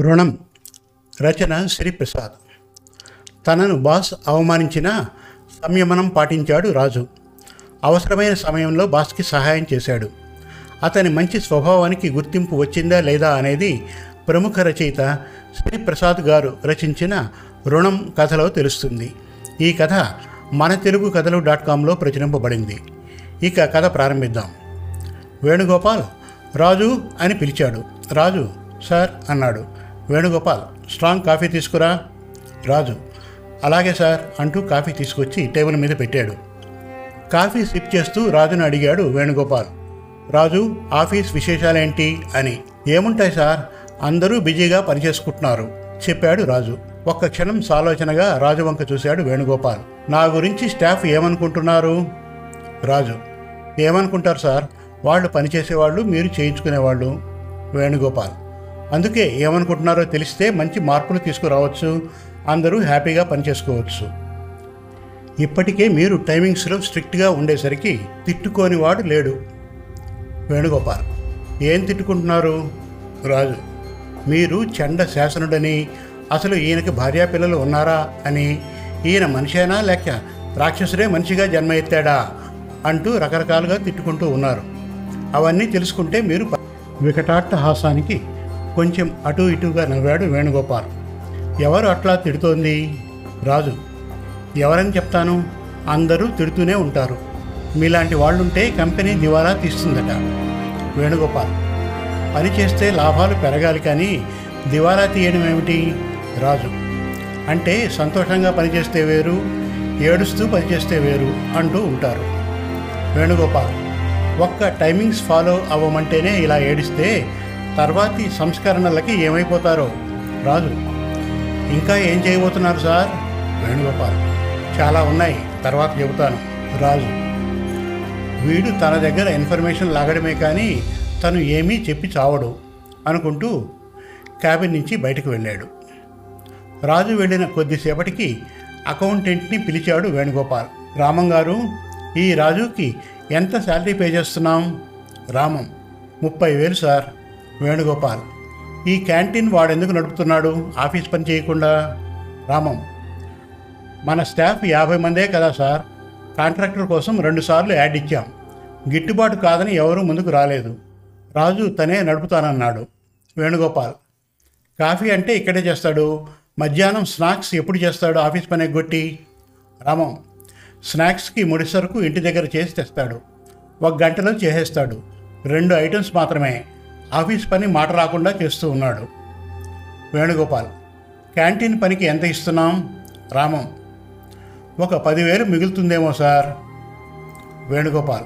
రుణం రచన శ్రీప్రసాద్. తనను బాస్ అవమానించిన సంయమనం పాటించాడు రాజు. అవసరమైన సమయంలో బాస్కి సహాయం చేశాడు. అతని మంచి స్వభావానికి గుర్తింపు వచ్చిందా లేదా అనేది ప్రముఖ రచయిత శ్రీప్రసాద్ గారు రచించిన రుణం కథలో తెలుస్తుంది. ఈ కథ మన తెలుగు కథలు డాట్ కాంలో ప్రచురింపబడింది. ఇక కథ ప్రారంభిద్దాం. వేణుగోపాల్ రాజు అని పిలిచాడు. రాజు సార్ అన్నాడు. వేణుగోపాల్ స్ట్రాంగ్ కాఫీ తీసుకురా. రాజు అలాగే సార్ అంటూ కాఫీ తీసుకొచ్చి టేబుల్ మీద పెట్టాడు. కాఫీ సిప్ చేస్తూ రాజును అడిగాడు వేణుగోపాల్. రాజు ఆఫీస్ విశేషాలేంటి? అని. ఏముంటాయి సార్? అందరూ బిజీగా పనిచేసుకుంటున్నారు చెప్పాడు రాజు. ఒక్క క్షణం సాలోచనగా రాజు వంక చూశాడు వేణుగోపాల్. నా గురించి స్టాఫ్ ఏమనుకుంటున్నారు? రాజు ఏమనుకుంటారు సార్? వాళ్ళు పనిచేసేవాళ్ళు మీరు చేయించుకునేవాళ్ళు. వేణుగోపాల్ అందుకే ఏమనుకుంటున్నారో తెలిస్తే మంచి మార్పులు తీసుకురావచ్చు. అందరూ హ్యాపీగా పనిచేసుకోవచ్చు. ఇప్పటికే మీరు టైమింగ్స్లో స్ట్రిక్ట్గా ఉండేసరికి తిట్టుకోనివాడు లేడు. వేణుగోపాల్ ఏం తిట్టుకుంటున్నారు? రాజు మీరు చండ శాసనుడని అసలు ఈయనకి భార్యాపిల్లలు ఉన్నారా అని ఈయన మనిషేనా లేక రాక్షసుడే మనిషిగా జన్మ ఎత్తాడా అంటూ రకరకాలుగా తిట్టుకుంటూ ఉన్నారు. అవన్నీ తెలుసుకుంటే మీరు వికటాట్ట హాసానికి కొంచెం అటు ఇటుగా నవ్వాడు వేణుగోపాల్. ఎవరు అట్లా తిడుతోంది? రాజు. ఎవరని చెప్తాను? అందరూ తిడుతూనే ఉంటారు. మీలాంటి వాళ్ళుంటే కంపెనీ దివాలా తీస్తుందట. వేణుగోపాల్. పని చేస్తే లాభాలు పెరగాలి కానీ దివాలా తీయడం ఏమిటి? రాజు. అంటే సంతోషంగా పనిచేస్తే వేరు ఏడుస్తూ పనిచేస్తే వేరు అంటూ ఉంటారు. వేణుగోపాల్. ఒక్క టైమింగ్స్ ఫాలో అవ్వమంటేనే ఇలా ఏడిస్తే తర్వాతి సంస్కరణలకి ఏమైపోతారో రాజు ఇంకా ఏం చేయబోతున్నారు సార్? వేణుగోపాల్ చాలా ఉన్నాయి. తర్వాత చెబుతాను. రాజు వీడు తన దగ్గర ఇన్ఫర్మేషన్ లాగడమే కానీ తను ఏమీ చెప్పి చావడు అనుకుంటూ క్యాబిన్ నుంచి బయటకు వెళ్ళాడు. రాజు వెళ్ళిన కొద్దిసేపటికి అకౌంటెంట్ని పిలిచాడు వేణుగోపాల్. రామం గారు ఈ రాజుకి ఎంత శాలరీ పే చేస్తున్నాం? రామం ముప్పై వేలు సార్. వేణుగోపాల్ ఈ క్యాంటీన్ వాడెందుకు నడుపుతున్నాడు? ఆఫీస్ పని చేయకుండా? రామం మన స్టాఫ్ యాభై మందే కదా సార్? కాంట్రాక్టర్ కోసం రెండుసార్లు యాడ్ ఇచ్చాం. గిట్టుబాటు కాదని ఎవరూ ముందుకు రాలేదు. రాజు తనే నడుపుతానన్నాడు. వేణుగోపాల్ కాఫీ అంటే ఇక్కడే చేస్తాడు? మధ్యాహ్నం స్నాక్స్ ఎప్పుడు చేస్తాడు ఆఫీస్ పని ఎగ్గొట్టి? రామం స్నాక్స్కి ముడి సరుకు ఇంటి దగ్గర చేసి తెస్తాడు. ఒక గంటలో చేసేస్తాడు. రెండు ఐటమ్స్ మాత్రమే. ఆఫీస్ పని మాట రాకుండా చేస్తూ ఉన్నాడు. వేణుగోపాల్ క్యాంటీన్ పనికి ఎంత ఇస్తున్నాం? రామం ఒక పదివేలు మిగులుతుందేమో సార్. వేణుగోపాల్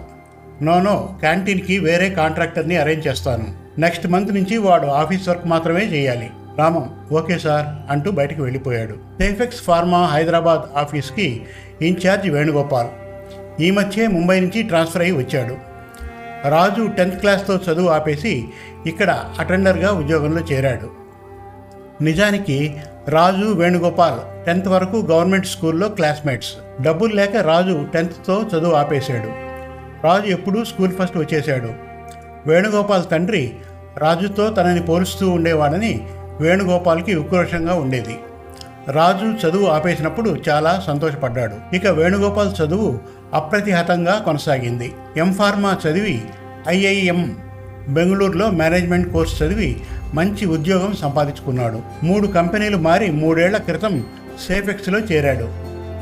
నో నో క్యాంటీన్కి వేరే కాంట్రాక్టర్ని అరేంజ్ చేస్తాను. నెక్స్ట్ మంత్ నుంచి వాడు ఆఫీస్ వర్క్ మాత్రమే చేయాలి. రామం ఓకే సార్ అంటూ బయటకు వెళ్ళిపోయాడు. సేఫెక్స్ ఫార్మా హైదరాబాద్ ఆఫీస్కి ఇన్ఛార్జ్ వేణుగోపాల్ ఈ మధ్యే ముంబై నుంచి ట్రాన్స్ఫర్ అయ్యి వచ్చాడు. రాజు టెన్త్ క్లాస్తో చదువు ఆపేసి ఇక్కడ అటెండర్గా ఉద్యోగంలో చేరాడు. నిజానికి రాజు వేణుగోపాల్ టెన్త్ వరకు గవర్నమెంట్ స్కూల్లో క్లాస్మేట్స్. డబ్బులు లేక రాజు టెన్త్తో చదువు ఆపేశాడు. రాజు ఎప్పుడూ స్కూల్ ఫస్ట్ వచ్చేశాడు. వేణుగోపాల్ తండ్రి రాజుతో తనని పోలుస్తూ ఉండేవాడని వేణుగోపాల్కి ఉక్రోషంగా ఉండేది. రాజు చదువు ఆపేసినప్పుడు చాలా సంతోషపడ్డాడు. ఇక వేణుగోపాల్ చదువు అప్రతిహతంగా కొనసాగింది. ఎంఫార్మా చదివి ఐఐఎం బెంగళూరులో మేనేజ్మెంట్ కోర్స్ చదివి మంచి ఉద్యోగం సంపాదించుకున్నాడు. మూడు కంపెనీలు మారి మూడేళ్ళ క్రితం సేఫెక్స్లో చేరాడు.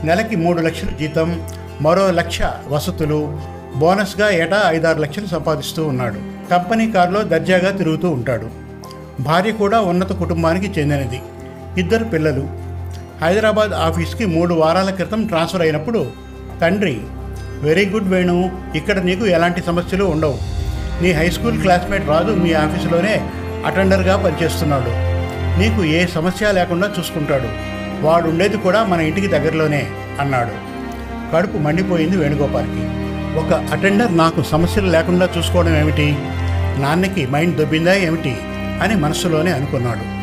నెలకి మూడు లక్షల జీతం మరో లక్ష వసతులు బోనస్గా ఏటా ఐదారు లక్షలు సంపాదిస్తూ ఉన్నాడు. కంపెనీ కారులో దర్జాగా తిరుగుతూ ఉంటాడు. భార్య కూడా ఉన్నత కుటుంబానికి చెందినది. ఇద్దరు పిల్లలు. హైదరాబాద్ ఆఫీస్కి మూడు వారాల క్రితం ట్రాన్స్ఫర్ అయినప్పుడు తండ్రి వెరీ గుడ్ వేణు ఇక్కడ నీకు ఎలాంటి సమస్యలు ఉండవు. నీ హై స్కూల్ క్లాస్మేట్ రాజు మీ ఆఫీసులోనే అటెండర్గా పనిచేస్తున్నాడు. నీకు ఏ సమస్య లేకుండా చూసుకుంటాడు. వాడు ఉండేది కూడా మన ఇంటికి దగ్గరలోనే అన్నాడు. కడుపు మండిపోయింది వేణుగోపాల్కి. ఒక అటెండర్ నాకు సమస్యలు లేకుండా చూసుకోవడం ఏమిటి? నాన్నకి మైండ్ దొబ్బిందా ఏమిటి? అని మనసులోనే అనుకున్నాడు.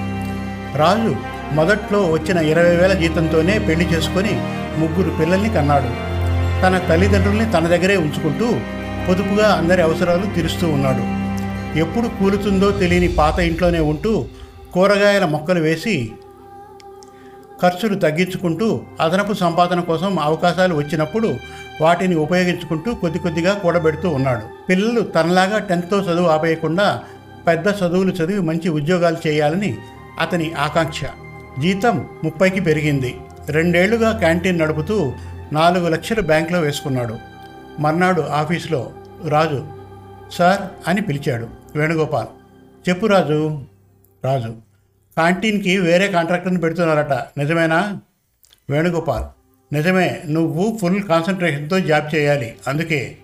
రాజు మొదట్లో వచ్చిన ఇరవై వేల జీతంతోనే పెళ్ళి చేసుకొని ముగ్గురు పిల్లల్ని కన్నాడు. తన తల్లిదండ్రుల్ని తన దగ్గరే ఉంచుకుంటూ పొదుపుగా అందరి అవసరాలు తీరుస్తూ ఉన్నాడు. ఎప్పుడు కూలుతుందో తెలియని పాత ఇంట్లోనే ఉంటూ కూరగాయల మొక్కలు వేసి ఖర్చులు తగ్గించుకుంటూ అదనపు సంపాదన కోసం అవకాశాలు వచ్చినప్పుడు వాటిని ఉపయోగించుకుంటూ కొద్ది కొద్దిగా కూడబెడుతూ ఉన్నాడు. పిల్లలు తనలాగా టెన్త్తో చదువు ఆపేయకుండా పెద్ద చదువులు చదివి మంచి ఉద్యోగాలు చేయాలని అతని ఆకాంక్ష. జీతం ముప్పైకి పెరిగింది. రెండేళ్ళుగా క్యాంటీన్ నడుపుతూ నాలుగు లక్షలు బ్యాంకులో వేసుకున్నాడు. మర్నాడు ఆఫీసులో రాజు సార్ అని పిలిచాడు వేణుగోపాల్. చెప్పు రాజు. రాజు క్యాంటీన్కి వేరే కాంట్రాక్టర్ని పెడుతున్నారట నిజమేనా? వేణుగోపాల్. నిజమే నువ్వు ఫుల్ కాన్సన్ట్రేషన్తో జాబ్ చేయాలి అందుకే.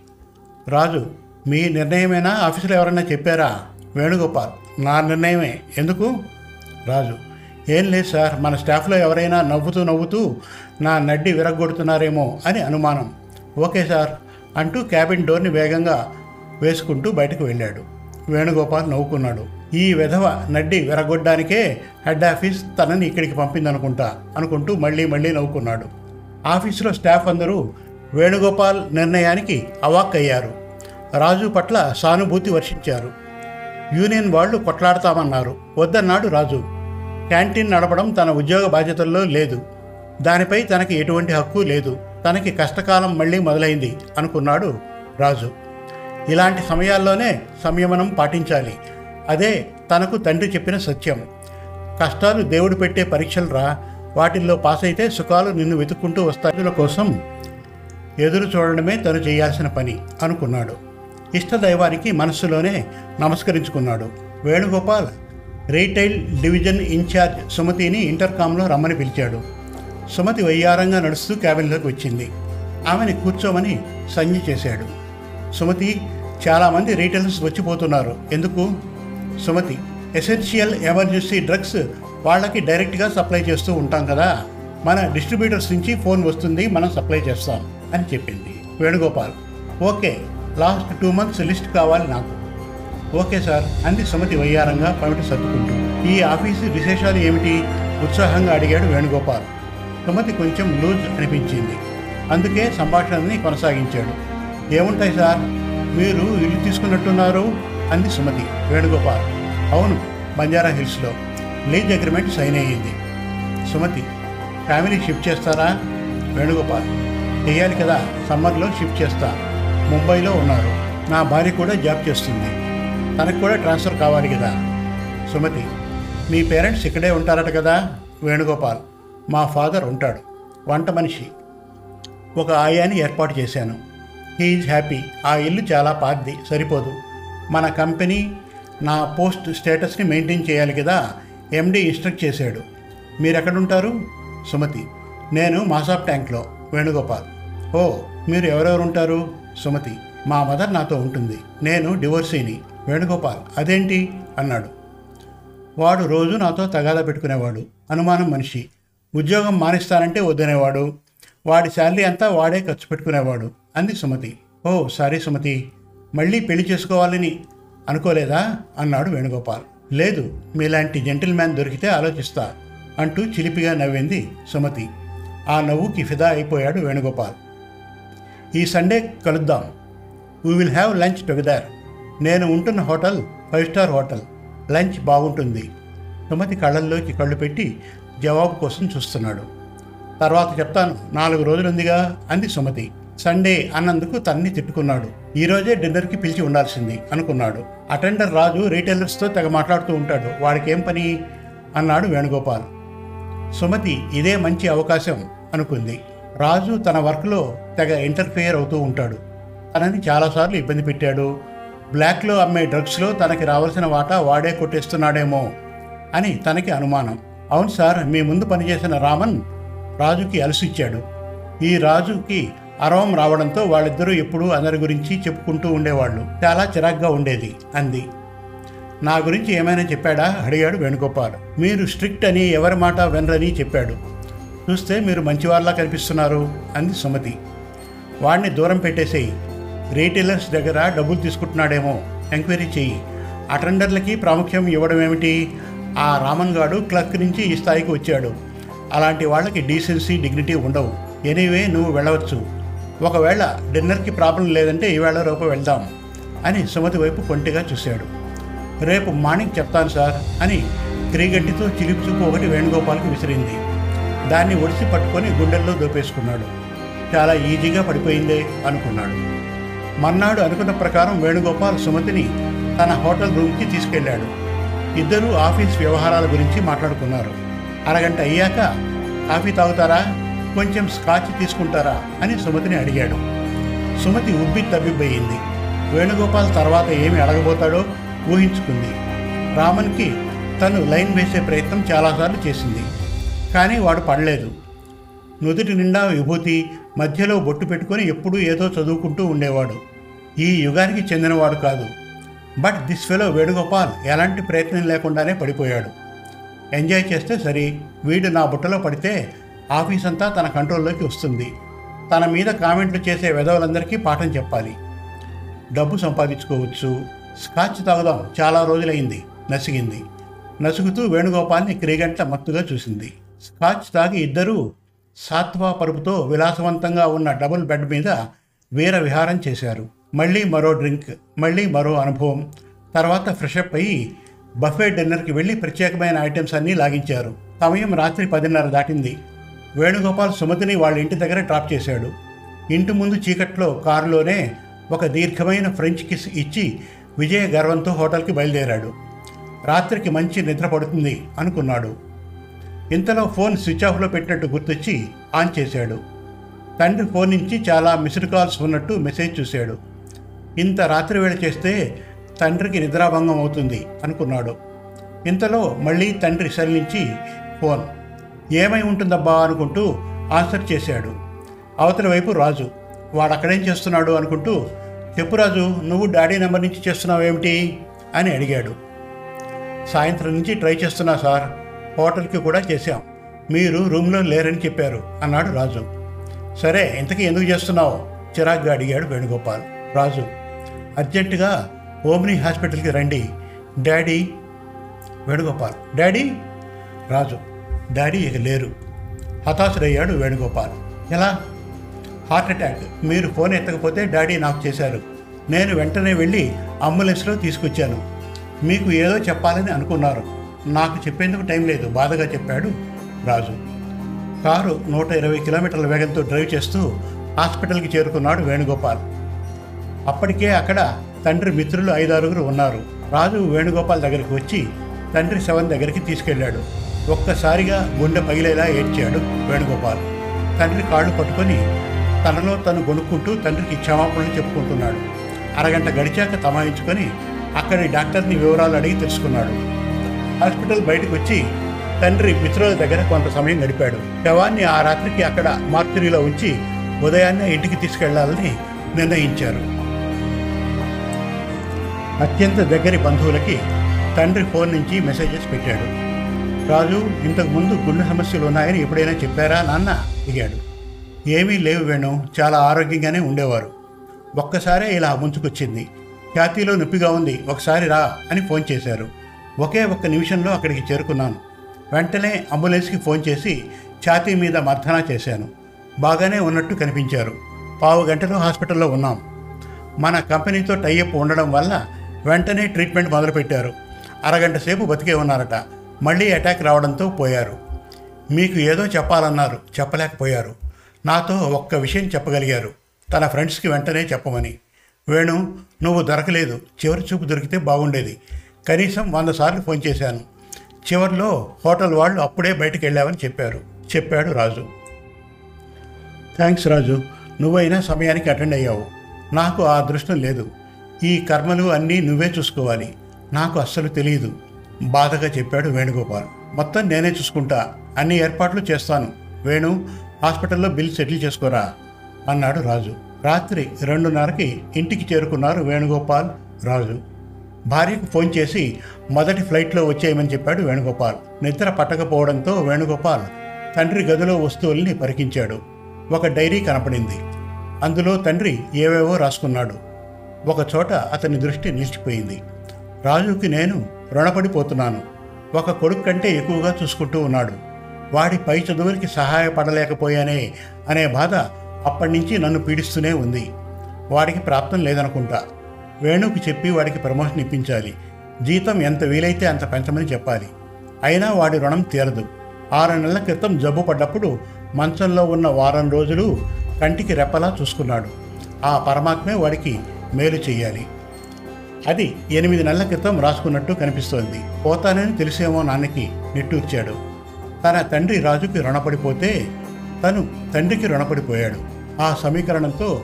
రాజు మీ నిర్ణయమేనా? ఆఫీసులో ఎవరైనా చెప్పారా? వేణుగోపాల్. నా నిర్ణయమే. ఎందుకు? రాజు ఏం లేదు సార్ మన స్టాఫ్లో ఎవరైనా నవ్వుతూ నవ్వుతూ నా నడ్డి విరగొడుతున్నారేమో అని అనుమానం. ఓకే సార్ అంటూ క్యాబిన్ డోర్ని వేగంగా వేసుకుంటూ బయటకు వెళ్ళాడు. వేణుగోపాల్ నవ్వుకున్నాడు. ఈ విధవ నడ్డి విరగొడ్డానికే హెడ్ ఆఫీస్ తనని ఇక్కడికి పంపిందనుకుంటా అనుకుంటూ మళ్ళీ మళ్ళీ నవ్వుకున్నాడు. ఆఫీసులో స్టాఫ్ అందరూ వేణుగోపాల్ నిర్ణయానికి అవాక్కయ్యారు రాజు పట్ల సానుభూతి వర్షించారు. యూనియన్ వాళ్ళు కొట్లాడతామన్నారు. వద్దన్నాడు రాజు. క్యాంటీన్ నడపడం తన ఉద్యోగ బాధ్యతల్లో లేదు. దానిపై తనకి ఎటువంటి హక్కు లేదు. తనకి కష్టకాలం మళ్ళీ మొదలైంది అనుకున్నాడు రాజు. ఇలాంటి సమయాల్లోనే సంయమనం పాటించాలి. అదే తనకు తండ్రి చెప్పిన సత్యం. కష్టాలు దేవుడు పెట్టే పరీక్షలు రా. వాటిల్లో పాస్ అయితే సుఖాలు నిన్ను వెతుక్కుంటూ వస్తాయి. కోసం ఎదురు చూడడమే తను చేయాల్సిన పని అనుకున్నాడు. ఇష్టదైవానికి మనస్సులోనే నమస్కరించుకున్నాడు. వేణుగోపాల్ రీటైల్ డివిజన్ ఇన్ఛార్జ్ సుమతిని ఇంటర్కామ్లో రమ్మని పిలిచాడు. సుమతి వయ్యారంగా నడుస్తూ క్యాబిన్లోకి వచ్చింది. ఆమెని కూర్చోమని సంజ్ఞ చేశాడు. సుమతి చాలామంది రీటైలర్స్ వచ్చిపోతున్నారు. ఎందుకు? సుమతి ఎసెన్షియల్ ఎమర్జెన్సీ డ్రగ్స్ వాళ్ళకి డైరెక్ట్గా సప్లై చేస్తూ ఉంటాం కదా. మన డిస్ట్రిబ్యూటర్స్ నుంచి ఫోన్ వస్తుంది మనం సప్లై చేస్తాం అని చెప్పింది Venugopal. Okay last two months list కావాలి నాకు. ఓకే సార్ అంది సుమతి వయ్యారంగా పమిటి సర్దుకుంటూ. ఈ ఆఫీసు విశేషాలు ఏమిటి? ఉత్సాహంగా అడిగాడు వేణుగోపాల్. సుమతి కొంచెం లూజ్ అనిపించింది. అందుకే సంభాషణని కొనసాగించాడు. ఏముంటాయి సార్? మీరు ఇల్లు తీసుకున్నట్టున్నారు అంది సుమతి వేణుగోపాల్. అవును బంజారా హిల్స్లో లీజ్ అగ్రిమెంట్ సైన్ అయ్యింది. సుమతి ఫ్యామిలీ షిఫ్ట్ చేస్తారా? వేణుగోపాల్. చేయాలి కదా సమ్మర్లో షిఫ్ట్ చేస్తా. ముంబైలో ఉన్నారు. నా భార్య కూడా జాబ్ చేస్తుంది. తనకు కూడా ట్రాన్స్ఫర్ కావాలి కదా. సుమతి. మీ పేరెంట్స్ ఇక్కడే ఉంటారట కదా? వేణుగోపాల్. మా ఫాదర్ ఉంటాడు వంట మనిషి. ఒక ఆయాని ఏర్పాటు చేశాను. He happy. ఆ ఇల్లు చాలా పాతది సరిపోదు. మన కంపెనీ నా పోస్ట్ స్టేటస్ని మెయింటైన్ చేయాలి కదా ఎండి ఇన్స్ట్రక్ట్ చేశాడు. మీరు ఎక్కడుంటారు సుమతి. నేను మాసాప్ ట్యాంక్లో వేణుగోపాల్. ఓ మీరు ఎవరెవరు ఉంటారు సుమతి. మా మదర్ నాతో ఉంటుంది. నేను డివోర్సీని. వేణుగోపాల్. అదేంటి? అన్నాడు. వాడు రోజు నాతో తగాదా పెట్టుకునేవాడు. అనుమానం మనిషి. ఉద్యోగం మానేస్తానంటే వద్దనేవాడు. వాడి శాలరీ అంతా వాడే ఖర్చు పెట్టుకునేవాడు. అంది సుమతి. ఓ సారీ సుమతి. మళ్ళీ పెళ్ళి చేసుకోవాలని అనుకోలేదా? అన్నాడు వేణుగోపాల్. లేదు మీలాంటి జెంటిల్మ్యాన్ దొరికితే ఆలోచిస్తా అంటూ చిలిపిగా నవ్వింది సుమతి. ఆ నవ్వుకి ఫిదా అయిపోయాడు వేణుగోపాల్. ఈ సండే కలుద్దాం. We will have lunch together నేను ఉంటున్న hotel five star hotel. Lunch బాగుంటుంది. సుమతి కళ్ళల్లోకి కళ్ళు పెట్టి జవాబు కోసం చూస్తున్నాడు. తర్వాత చెప్తాను నాలుగు రోజులుందిగా అంది సుమతి. సండే అన్నందుకు తన్ని తిట్టుకున్నాడు. ఈరోజే డిన్నర్కి పిలిచి ఉండాల్సింది అనుకున్నాడు. అటెండర్ రాజు రీటైలర్స్తో తెగ మాట్లాడుతూ ఉంటాడు. వాడికేం పని? అన్నాడు వేణుగోపాల్. సుమతి ఇదే మంచి అవకాశం అనుకుంది. రాజు తన వర్క్లో తెగ ఇంటర్ఫియర్ అవుతూ ఉంటాడు. తనని చాలాసార్లు ఇబ్బంది పెట్టాడు. బ్లాక్లో అమ్మే డ్రగ్స్లో తనకి రావాల్సిన వాటా వాడే కొట్టేస్తున్నాడేమో అని తనకి అనుమానం. అవును సార్ మీ ముందు పనిచేసిన రామన్ రాజుకి అలసిచ్చాడు ఈ రాజుకి అరవం రావడంతో వాళ్ళిద్దరూ ఎప్పుడూ అందరి గురించి చెప్పుకుంటూ ఉండేవాళ్ళు. చాలా చిరాగ్గా ఉండేది అంది. నా గురించి ఏమైనా చెప్పాడా? అడిగాడు వేణుగోపాల్. మీరు స్ట్రిక్ట్ అని ఎవరి మాట వినరని చెప్పాడు. చూస్తే మీరు మంచివాళ్ళలా కనిపిస్తున్నారు అంది సుమతి. వాడిని దూరం పెట్టేసేయి. రీటైలర్స్ దగ్గర డబ్బులు తీసుకుంటున్నాడేమో. ఎంక్వైరీ చెయ్యి. అటెండర్లకి ప్రాముఖ్యం ఇవ్వడం ఏమిటి ఆ రామన్ గాడు క్లర్క్ నుంచి ఈ స్థాయికి వచ్చాడు. అలాంటి వాళ్ళకి డీసెన్సీ డిగ్నిటీ ఉండవు. ఎనీవే నువ్వు వెళ్ళవచ్చు. ఒకవేళ డిన్నర్కి ప్రాబ్లం లేదంటే ఈవేళ రేపు వెళ్దాం అని సుమతి వైపు కొంటిగా చూశాడు. రేపు మార్నింగ్ చెప్తాను సార్ అని క్రీగడ్డితో చిలిపిచూపు ఒకటి వేణుగోపాల్కి విసిరింది. దాన్ని ఒడిసి పట్టుకొని గుండెల్లో దోపేసుకున్నాడు. చాలా ఈజీగా పడిపోయిందే అనుకున్నాడు. మర్నాడు అనుకున్న ప్రకారం వేణుగోపాల్ సుమతిని తన హోటల్ రూమ్కి తీసుకెళ్ళాడు. ఇద్దరూ ఆఫీస్ వ్యవహారాల గురించి మాట్లాడుకున్నారు. అరగంట అయ్యాక కాఫీ తాగుతారా? కొంచెం స్కాచ్ తీసుకుంటారా? అని సుమతిని అడిగాడు. సుమతి ఉబ్బి తబ్బిబ్బయింది వేణుగోపాల్ తర్వాత ఏమి అడగబోతాడో ఊహించుకుంది. రామన్కి తను లైన్ వేసే ప్రయత్నం చాలాసార్లు చేసింది. కానీ వాడు పడలేదు. నుదుటి నిండా విభూతి మధ్యలో బొట్టు పెట్టుకొని ఎప్పుడూ ఏదో చదువుకుంటూ ఉండేవాడు. ఈ యుగానికి చెందినవాడు కాదు. బట్ దిస్ ఫెలో వేణుగోపాల్ ఎలాంటి ప్రయత్నం లేకుండానే పడిపోయాడు. ఎంజాయ్ చేస్తే సరి వీడు నా బుట్టలో పడితే ఆఫీస్ అంతా తన కంట్రోల్లోకి వస్తుంది. తన మీద కామెంట్లు చేసే విధవులందరికీ పాఠం చెప్పాలి. డబ్బు సంపాదించుకోవచ్చు. స్కాచ్ తాగుదాం. చాలా రోజులైంది. నసిగింది. నసుగుతూ వేణుగోపాల్ని క్రీగంట మత్తుగా చూసింది. స్కాచ్ తాగి ఇద్దరూ సాత్వా పరుపుతో విలాసవంతంగా ఉన్న డబుల్ బెడ్ మీద వీర విహారం చేశారు. మళ్ళీ మరో డ్రింక్ మళ్ళీ మరో అనుభవం. తర్వాత ఫ్రెషప్ అయ్యి బఫే డిన్నర్కి వెళ్ళి ప్రత్యేకమైన ఐటమ్స్ అన్నీ లాగించారు. సమయం రాత్రి పదిన్నర దాటింది. వేణుగోపాల్ సుమతిని వాళ్ళ ఇంటి దగ్గర డ్రాప్ చేశాడు. ఇంటి ముందు చీకట్లో కారులోనే ఒక దీర్ఘమైన ఫ్రెంచ్ కిస్ ఇచ్చి విజయ గర్వంతో హోటల్కి బయలుదేరాడు. రాత్రికి మంచి నిద్ర పడుతుంది అనుకున్నాడు. ఇంతలో ఫోన్ స్విచ్ ఆఫ్లో పెట్టినట్టు గుర్తొచ్చి ఆన్ చేశాడు. తండ్రి ఫోన్ నుంచి చాలా మిస్డ్ కాల్స్ ఉన్నట్టు మెసేజ్ చూశాడు. ఇంత రాత్రి వేళ చేస్తే తండ్రికి నిద్రాభంగం అవుతుంది అనుకున్నాడు. ఇంతలో మళ్ళీ తండ్రి సెల్ ఫోన్. ఏమై ఉంటుందబ్బా అనుకుంటూ ఆన్సర్ చేశాడు. అవతలి వైపు రాజు వాడు అక్కడేం చేస్తున్నాడు? అనుకుంటూ చెప్పు రాజు నువ్వు డాడీ నెంబర్ నుంచి చేస్తున్నావు ఏమిటి? అని అడిగాడు. సాయంత్రం నుంచి ట్రై చేస్తున్నా సార్ హోటల్కి కూడా చేశాం. మీరు రూమ్లో లేరని చెప్పారు అన్నాడు రాజు. సరే ఇంతకీ ఎందుకు చేస్తున్నావు? చిరాగ్గా అడిగాడు వేణుగోపాల్. రాజు అర్జెంటుగా ఓమ్ని హాస్పిటల్కి రండి. Daddy Venugopal. Daddy? Raju. Daddy ఇక లేరు. హతాశుడయ్యాడు వేణుగోపాల్. ఎలా? Heart attack. మీరు ఫోన్ ఎత్తకపోతే డాడీ నాకు చేశారు. నేను వెంటనే వెళ్ళి అంబులెన్స్లో తీసుకొచ్చాను. మీకు ఏదో చెప్పాలని అనుకున్నారు. నాకు చెప్పేందుకు టైం లేదు. బాధగా చెప్పాడు రాజు. కారు నూట ఇరవై కిలోమీటర్ల వేగంతో డ్రైవ్ చేస్తూ హాస్పిటల్కి చేరుకున్నాడు వేణుగోపాల్. అప్పటికే అక్కడ తండ్రి మిత్రులు ఐదారుగురు ఉన్నారు. రాజు వేణుగోపాల్ దగ్గరికి వచ్చి తండ్రి శవం దగ్గరికి తీసుకెళ్ళాడు. ఒక్కసారిగా గుండె పగిలేలా ఏడ్చాడు వేణుగోపాల్. తండ్రి కాళ్ళు పట్టుకొని తనలో తను గొనుక్కుంటూ తండ్రికి క్షమాపణలు చెప్పుకుంటున్నాడు. అరగంట గడిచాక తమాయించుకొని అక్కడి డాక్టర్ని వివరాలు అడిగి తెలుసుకున్నాడు. హాస్పిటల్ బయటకు వచ్చి తండ్రి మిత్రుల దగ్గర కొంత సమయం గడిపాడు. శవాన్ని ఆ రాత్రికి అక్కడ మార్చురీలో ఉంచి ఉదయాన్నే ఇంటికి తీసుకెళ్ళాలని నిర్ణయించారు. అత్యంత దగ్గరి బంధువులకి తండ్రి ఫోన్ నుంచి మెసేజెస్ పెట్టాడు. రాజు ఇంతకుముందు గుండె సమస్యలు ఉన్నాయని ఎప్పుడైనా చెప్పారా నాన్న? అడిగాడు. ఏమీ లేవు వేణు చాలా ఆరోగ్యంగానే ఉండేవారు. ఒక్కసారే ఇలా ముంచుకొచ్చింది. ఛాతీలో నొప్పిగా ఉంది ఒకసారి రా అని ఫోన్ చేశారు. ఒకే ఒక్క నిమిషంలో అక్కడికి చేరుకున్నాను. వెంటనే అంబులెన్స్కి ఫోన్ చేసి ఛాతీ మీద మర్దనా చేశాను. బాగానే ఉన్నట్టు కనిపించారు. పావు గంటలో హాస్పిటల్లో ఉన్నాం. మన కంపెనీతో టైఅప్ ఉండడం వల్ల వెంటనే ట్రీట్మెంట్ మొదలుపెట్టారు. అరగంట సేపు బతికే ఉన్నారట. మళ్ళీ అటాక్ రావడంతో పోయారు. మీకు ఏదో చెప్పాలన్నారు. చెప్పలేకపోయారు. నాతో ఒక్క విషయం చెప్పగలిగారు. తన ఫ్రెండ్స్కి వెంటనే చెప్పమని. వేణు నువ్వు దొరకలేదు. చివరి చూపు దొరికితే బాగుండేది. కనీసం వంద సార్లు ఫోన్ చేశాను. చివరిలో హోటల్ వాళ్ళు అప్పుడే బయటికి వెళ్ళావని చెప్పారు. చెప్పాడు రాజు. థ్యాంక్స్ రాజు. నువ్వైనా సమయానికి అటెండ్ అయ్యావు. నాకు ఆ అదృష్టం లేదు. ఈ కర్మలు అన్నీ నువ్వే చూసుకోవాలి. నాకు అస్సలు తెలియదు. బాధగా చెప్పాడు వేణుగోపాల్. మొత్తం నేనే చూసుకుంటా. అన్ని ఏర్పాట్లు చేస్తాను. వేణు హాస్పిటల్లో బిల్ సెటిల్ చేసుకోరా? అన్నాడు రాజు. రాత్రి రెండున్నరకి ఇంటికి చేరుకున్నారు వేణుగోపాల్ రాజు. భార్యకు ఫోన్ చేసి మొదటి ఫ్లైట్లో వచ్చేయమని చెప్పాడు వేణుగోపాల్. నిద్ర పట్టకపోవడంతో వేణుగోపాల్ తండ్రి గదిలో వస్తువుల్ని పరికించాడు. ఒక డైరీ కనపడింది. అందులో తండ్రి ఏవేవో రాసుకున్నాడు. ఒక చోట అతని దృష్టి నిలిచిపోయింది. రాజుకి నేను రుణపడిపోతున్నాను. ఒక కొడుకు కంటే ఎక్కువగా చూసుకుంటూ ఉన్నాడు. వాడి పై చదువులకి సహాయపడలేకపోయానే అనే బాధ అప్పటి నుంచి నన్ను పీడిస్తూనే ఉంది. వాడికి ప్రాప్తం లేదనుకుంటా. వేణుకి చెప్పి వాడికి ప్రమోషన్ ఇప్పించాలి. జీతం ఎంత వీలైతే అంత పెంచమని చెప్పాలి. అయినా వాడి రుణం తీరదు. ఆరు నెలల క్రితం జబ్బు పడ్డప్పుడు మంచంలో ఉన్న వారం రోజులు కంటికి రెప్పలా చూసుకున్నాడు. ఆ పరమాత్మే వాడికి మేలు చేయాలి అది ఎనిమిది నెలల క్రితం రాసుకున్నట్టు కనిపిస్తోంది. పోతానని తెలిసేమో నాన్నకి నిట్టూర్చాడు. తన తండ్రి రాజుకి రుణపడిపోతే తను తండ్రికి రుణపడిపోయాడు. ఆ సమీకరణంతో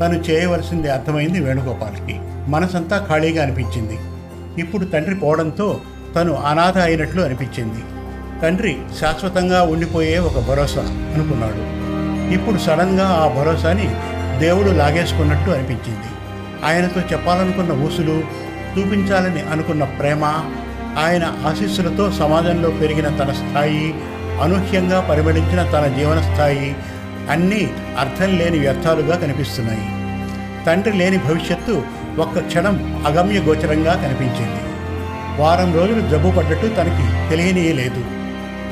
తను చేయవలసింది అర్థమైంది వేణుగోపాల్కి. మనసంతా ఖాళీగా అనిపించింది. ఇప్పుడు తండ్రి పోవడంతో తను అనాథ అయినట్లు అనిపించింది. తండ్రి శాశ్వతంగా ఉండిపోయే ఒక భరోసా అనుకున్నాడు. ఇప్పుడు సడన్గా ఆ భరోసాని దేవుడు లాగేసుకున్నట్టు అనిపించింది. ఆయనతో చెప్పాలనుకున్న ఊసులు చూపించాలని అనుకున్న ప్రేమ ఆయన ఆశీస్సులతో సమాజంలో పెరిగిన తన స్థాయి అనూహ్యంగా పరిమళించిన తన జీవన స్థాయి అన్నీ అర్థం లేని వ్యర్థాలుగా కనిపిస్తున్నాయి. తండ్రి లేని భవిష్యత్తు ఒక్క క్షణం అగమ్య గోచరంగా కనిపించింది. వారం రోజులు జబ్బు పడ్డట్టు తనకి తెలియనియే లేదు.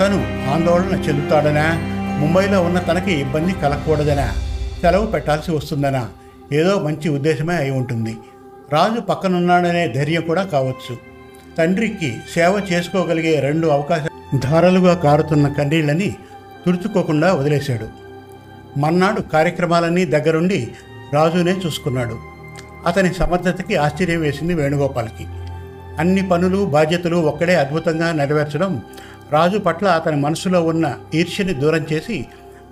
తను ఆందోళన చెందుతాడనా? ముంబైలో ఉన్న తనకి ఇబ్బంది కలగకూడదనా? సెలవు పెట్టాల్సి వస్తుందనా? ఏదో మంచి ఉద్దేశమే అయి ఉంటుంది. రాజు పక్కనున్నాడనే ధైర్యం కూడా కావచ్చు. తండ్రికి సేవ చేసుకోగలిగే రెండు అవకాశ ధారలుగా కారుతున్న కన్నీళ్ళని తుడుచుకోకుండా వదిలేశాడు. మన్నాడు కార్యక్రమాలన్నీ దగ్గరుండి రాజునే చూసుకున్నాడు. అతని సమర్థతకి ఆశ్చర్యం వేసింది వేణుగోపాల్కి. అన్ని పనులు బాధ్యతలు ఒక్కడే అద్భుతంగా నెరవేర్చడం రాజు పట్ల అతని మనసులో ఉన్న ఈర్ష్యని దూరం చేసి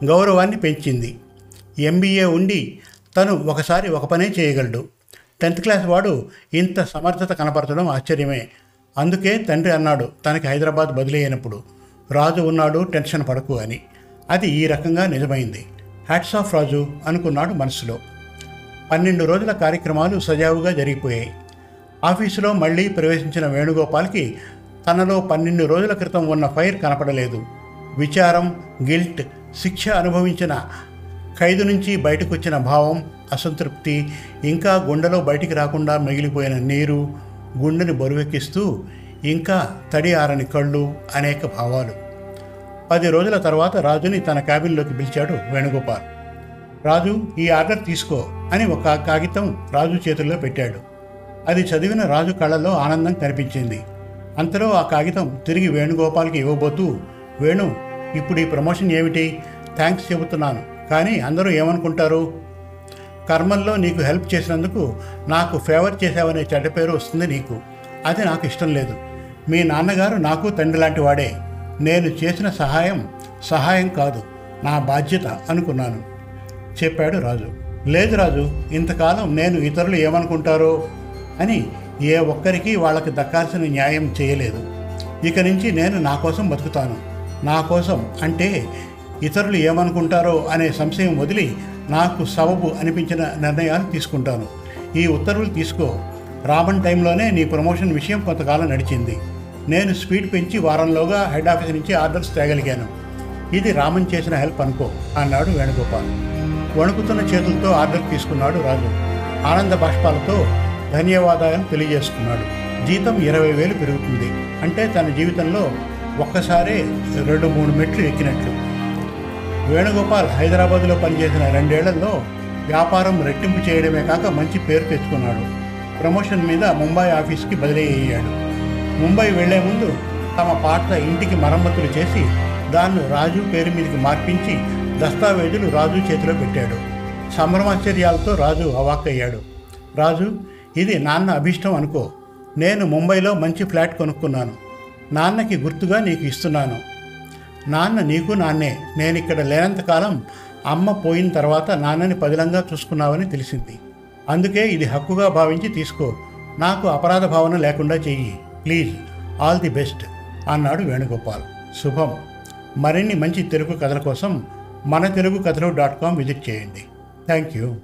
గౌరవాన్ని పెంచింది. ఎంబీఏ ఉండి తను ఒకసారి ఒక పనే చేయగలడు. టెన్త్ క్లాస్ వాడు ఇంత సమర్థత కనపరచడం ఆశ్చర్యమే. అందుకే తండ్రి అన్నాడు తనకి హైదరాబాద్ బదిలీ అయినప్పుడు. రాజు ఉన్నాడు టెన్షన్ పడకు అని. అది ఈ రకంగా నిజమైంది. హ్యాట్స్ ఆఫ్ రాజు అనుకున్నాడు మనసులో. పన్నెండు రోజుల కార్యక్రమాలు సజావుగా జరిగిపోయాయి. ఆఫీసులో మళ్ళీ ప్రవేశించిన వేణుగోపాల్కి తనలో పన్నెండు రోజుల క్రితం ఉన్న ఫైర్ కనపడలేదు. విచారం గిల్ట్ శిక్ష అనుభవించిన ఖైదు నుంచి బయటకు వచ్చిన భావం అసంతృప్తి ఇంకా గుండెలో బయటికి రాకుండా మిగిలిపోయిన నీరు గుండెని బరువెక్కిస్తూ ఇంకా తడి ఆరని కళ్ళు అనేక భావాలు. పది రోజుల తర్వాత రాజుని తన క్యాబిన్లోకి పిలిచాడు వేణుగోపాల్. రాజు ఈ ఆర్డర్ తీసుకో అని ఒక కాగితం రాజు చేతుల్లో పెట్టాడు. అది చదివిన రాజు కళ్ళలో ఆనందం కనిపించింది. అంతలో ఆ కాగితం తిరిగి వేణుగోపాల్కి ఇవ్వబోతూ వేణు ఇప్పుడు ఈ ప్రమోషన్ ఏమిటి? థ్యాంక్స్ చెబుతున్నాను. కానీ అందరూ ఏమనుకుంటారు? కర్మల్లో నీకు హెల్ప్ చేసినందుకు నాకు ఫేవర్ చేశావనే చెడ్డ పేరు వస్తుంది నీకు. అది నాకు ఇష్టం లేదు. మీ నాన్నగారు నాకు తండ్రి లాంటి వాడే. నేను చేసిన సహాయం సహాయం కాదు. నా బాధ్యత అనుకున్నాను. చెప్పాడు రాజు. లేదు రాజు ఇంతకాలం నేను ఇతరులు ఏమనుకుంటారో? అని ఏ ఒక్కరికి వాళ్ళకి దక్కాల్సిన న్యాయం చేయలేదు. ఇక నుంచి నేను నా కోసం బతుకుతాను. నా కోసం అంటే ఇతరులు ఏమనుకుంటారో అనే సంశయం వదిలి నాకు సబబు అనిపించిన నిర్ణయాలు తీసుకుంటాను. ఈ ఉత్తర్వులు తీసుకో. రాబన్ టైంలోనే నీ ప్రమోషన్ విషయం కొంతకాలం నడిచింది. నేను స్పీడ్ పెంచి వారంలోగా హెడ్ ఆఫీస్ నుంచి ఆర్డర్స్ తేగలిగాను. ఇది రామన్ చేసిన హెల్ప్ అనుకో అన్నాడు వేణుగోపాల్. వణుకుతున్న చేతులతో ఆర్డర్ తీసుకున్నాడు రాజు. ఆనంద బాష్పాలతో ధన్యవాదాలను తెలియజేసుకున్నాడు. జీతం ఇరవై వేలు పెరుగుతుంది. అంటే తన జీవితంలో ఒక్కసారే రెండు మూడు మెట్లు ఎక్కినట్లు. వేణుగోపాల్ హైదరాబాద్లో పనిచేసిన రెండేళ్ళలో వ్యాపారం రెట్టింపు చేయడమే కాక మంచి పేరు తెచ్చుకున్నాడు. ప్రమోషన్ మీద ముంబై ఆఫీస్కి బదిలీ అయ్యాడు ముంబై వెళ్ళే ముందు తమ పాత ఇంటికి మరమ్మతులు చేసి దాన్ని రాజు పేరు మీదకి మార్పించి దస్తావేజులు రాజు చేతిలో పెట్టాడు. సంభ్రమాశ్చర్యాలతో రాజు అవాక్కయ్యాడు. రాజు ఇది నాన్న అభిష్టం అనుకో. నేను ముంబైలో మంచి ఫ్లాట్ కొనుక్కున్నాను. నాన్నకి గుర్తుగా నీకు ఇస్తున్నాను. నాన్న నీకు నాన్నే. నేను ఇక్కడ లేనంతకాలం అమ్మ పోయిన తర్వాత నాన్నని పదిలంగా చూసుకున్నావని తెలిసింది. అందుకే ఇది హక్కుగా భావించి తీసుకో. నాకు అపరాధ భావన లేకుండా చెయ్యి. ప్లీజ్ ఆల్ ది బెస్ట్ అన్నాడు వేణుగోపాల్. శుభం. మరిన్ని మంచి తెలుగు కథల కోసం మన తెలుగు కథలు డాట్ కామ్ విజిట్ చేయండి. Thank you.